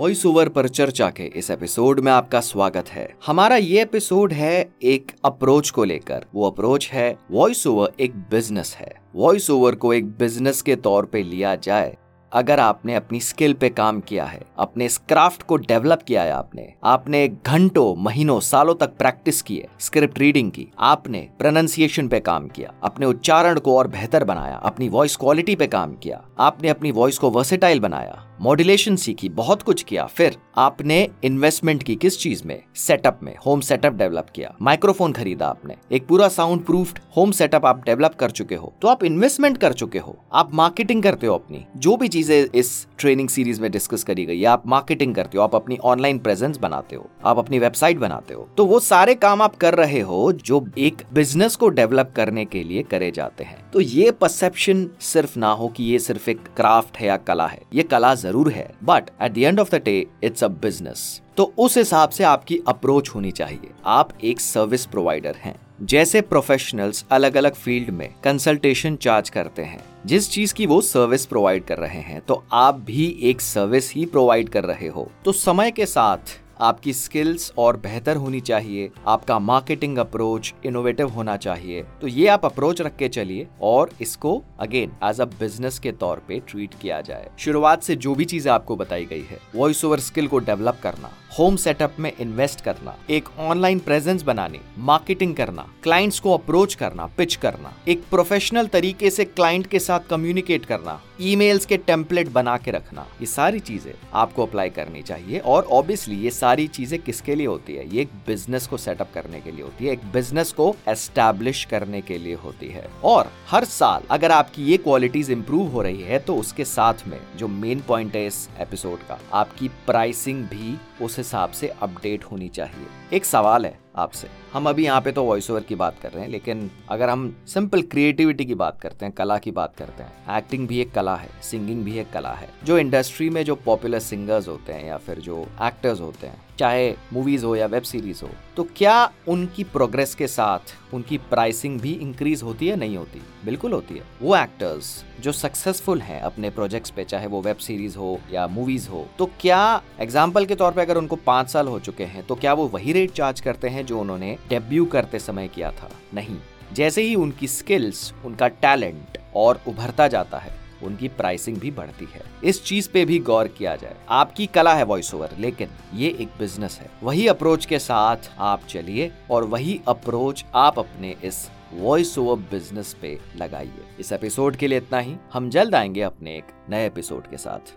Voice over पर चर्चा के इस एपिसोड में आपका स्वागत है। हमारा ये एपिसोड है एक अप्रोच को लेकर। वो अप्रोच है वॉइस ओवर एक बिज़नेस है। वॉइस ओवर को एक बिज़नेस के तौर पे लिया जाए। अगर आपने अपनी स्किल पे काम किया है, अपने इस क्राफ्ट को डेवलप किया है आपने आपने घंटों, महीनों, सालों तक प्रैक्टिस की है स्क्रिप्ट रीडिंग की, आपने प्रोनाउंसिएशन पे काम किया, अपने उच्चारण को और बेहतर बनाया, अपनी वॉइस क्वालिटी पे काम किया, आपने अपनी वॉइस को वर्सेटाइल बनाया मॉड्यूलेशन सीखी बहुत कुछ किया, फिर आपने इन्वेस्टमेंट की किस चीज़ में? सेटअप में होम सेटअप डेवलप किया। माइक्रोफोन खरीदा आपने। एक पूरा साउंड प्रूफ होम सेटअप आप डेवलप कर चुके हो। तो आप इन्वेस्टमेंट कर चुके हो। आप मार्केटिंग करते हो अपनी। जो भी चीज़ें इस ट्रेनिंग सीरीज़ में डिस्कस करी गई आप मार्केटिंग करते हो। आप अपनी ऑनलाइन प्रेजेंस बनाते हो। आप अपनी वेबसाइट बनाते हो। तो वो सारे काम आप कर रहे हो, जो एक बिज़नेस को डेवलप करने के लिए करे जाते हैं। तो ये परसेप्शन सिर्फ़ ना हो कि ये सिर्फ़ एक क्राफ्ट है या कला है। ये कला ज़रूर है but at the end of the day it's a business तो उस हिसाब से आपकी अप्रोच होनी चाहिए। आप एक सर्विस प्रोवाइडर हैं। जैसे प्रोफेशनल्स अलग अलग फ़ील्ड में कंसल्टेशन चार्ज करते हैं। जिस चीज़ की वो सर्विस प्रोवाइड कर रहे हैं तो आप भी एक सर्विस ही प्रोवाइड कर रहे हो। तो समय के साथ आपकी स्किल्स और बेहतर होनी चाहिए, आपका मार्केटिंग अप्रोच इनोवेटिव होना चाहिए। तो ये आप अप्रोच रख के चलिए और इसको अगेन एज अ बिज़नेस के तौर पे ट्रीट किया जाए। शुरुआत से जो भी चीज़ें आपको बताई गई है वॉइस ओवर स्किल को डेवलप करना होम सेटअप में इन्वेस्ट करना, एक ऑनलाइन प्रेजेंस बनाने मार्केटिंग करना क्लाइंट्स को अप्रोच करना पिच करना, एक प्रोफेशनल तरीके से क्लाइंट के साथ कम्युनिकेट करना ईमेल्स के टेम्पलेट बना के रखना, ये सारी चीज़ें आपको अप्लाई करनी चाहिए और ऑब्वियसली ये सारी चीज़ें किसके लिए होती है? ये एक बिज़नेस को सेटअप करने के लिए होती है, एक बिज़नेस को एस्टेब्लिश करने के लिए होती है। और हर साल अगर आपकी ये क्वालिटीज इंप्रूव हो रही है तो उसके साथ में जो मेन पॉइंट है इस एपिसोड का, आपकी प्राइसिंग भी उस हिसाब से अपडेट होनी चाहिए। एक सवाल है आपसे। हम अभी यहाँ पे तो वॉइस ओवर की बात कर रहे हैं, लेकिन अगर हम सिंपल क्रिएटिविटी की बात करते हैं, कला की बात करते हैं एक्टिंग भी एक कला है सिंगिंग भी एक कला है। जो इंडस्ट्री में जो पॉपुलर सिंगर्स होते हैं या फिर जो एक्टर्स होते हैं चाहे मूवीज़ हो या वेब सीरीज़ हो तो क्या उनकी प्रोग्रेस के साथ उनकी प्राइसिंग भी इंक्रीज होती है, नहीं होती? बिल्कुल होती है। वो एक्टर्स जो सक्सेसफुल हैं अपने प्रोजेक्ट्स पे, चाहे वो वेब सीरीज़ हो या मूवीज़ हो तो क्या एग्ज़ाम्पल के तौर पे अगर उनको पाँच साल हो चुके हैं तो क्या वो वही रेट चार्ज करते हैं जो उन्होंने डेब्यू करते समय किया था? नहीं। जैसे ही उनकी स्किल्स उनका टैलेंट और उभरता जाता है उनकी प्राइसिंग भी बढ़ती है। इस चीज़ पे भी गौर किया जाए। आपकी कला है वॉइस ओवर लेकिन ये एक बिज़नेस है। वही अप्रोच के साथ आप चलिए और वही अप्रोच आप अपने इस वॉइस ओवर बिज़नेस पे लगाइए। इस एपिसोड के लिए इतना ही। हम जल्द आएँगे अपने एक नए एपिसोड के साथ।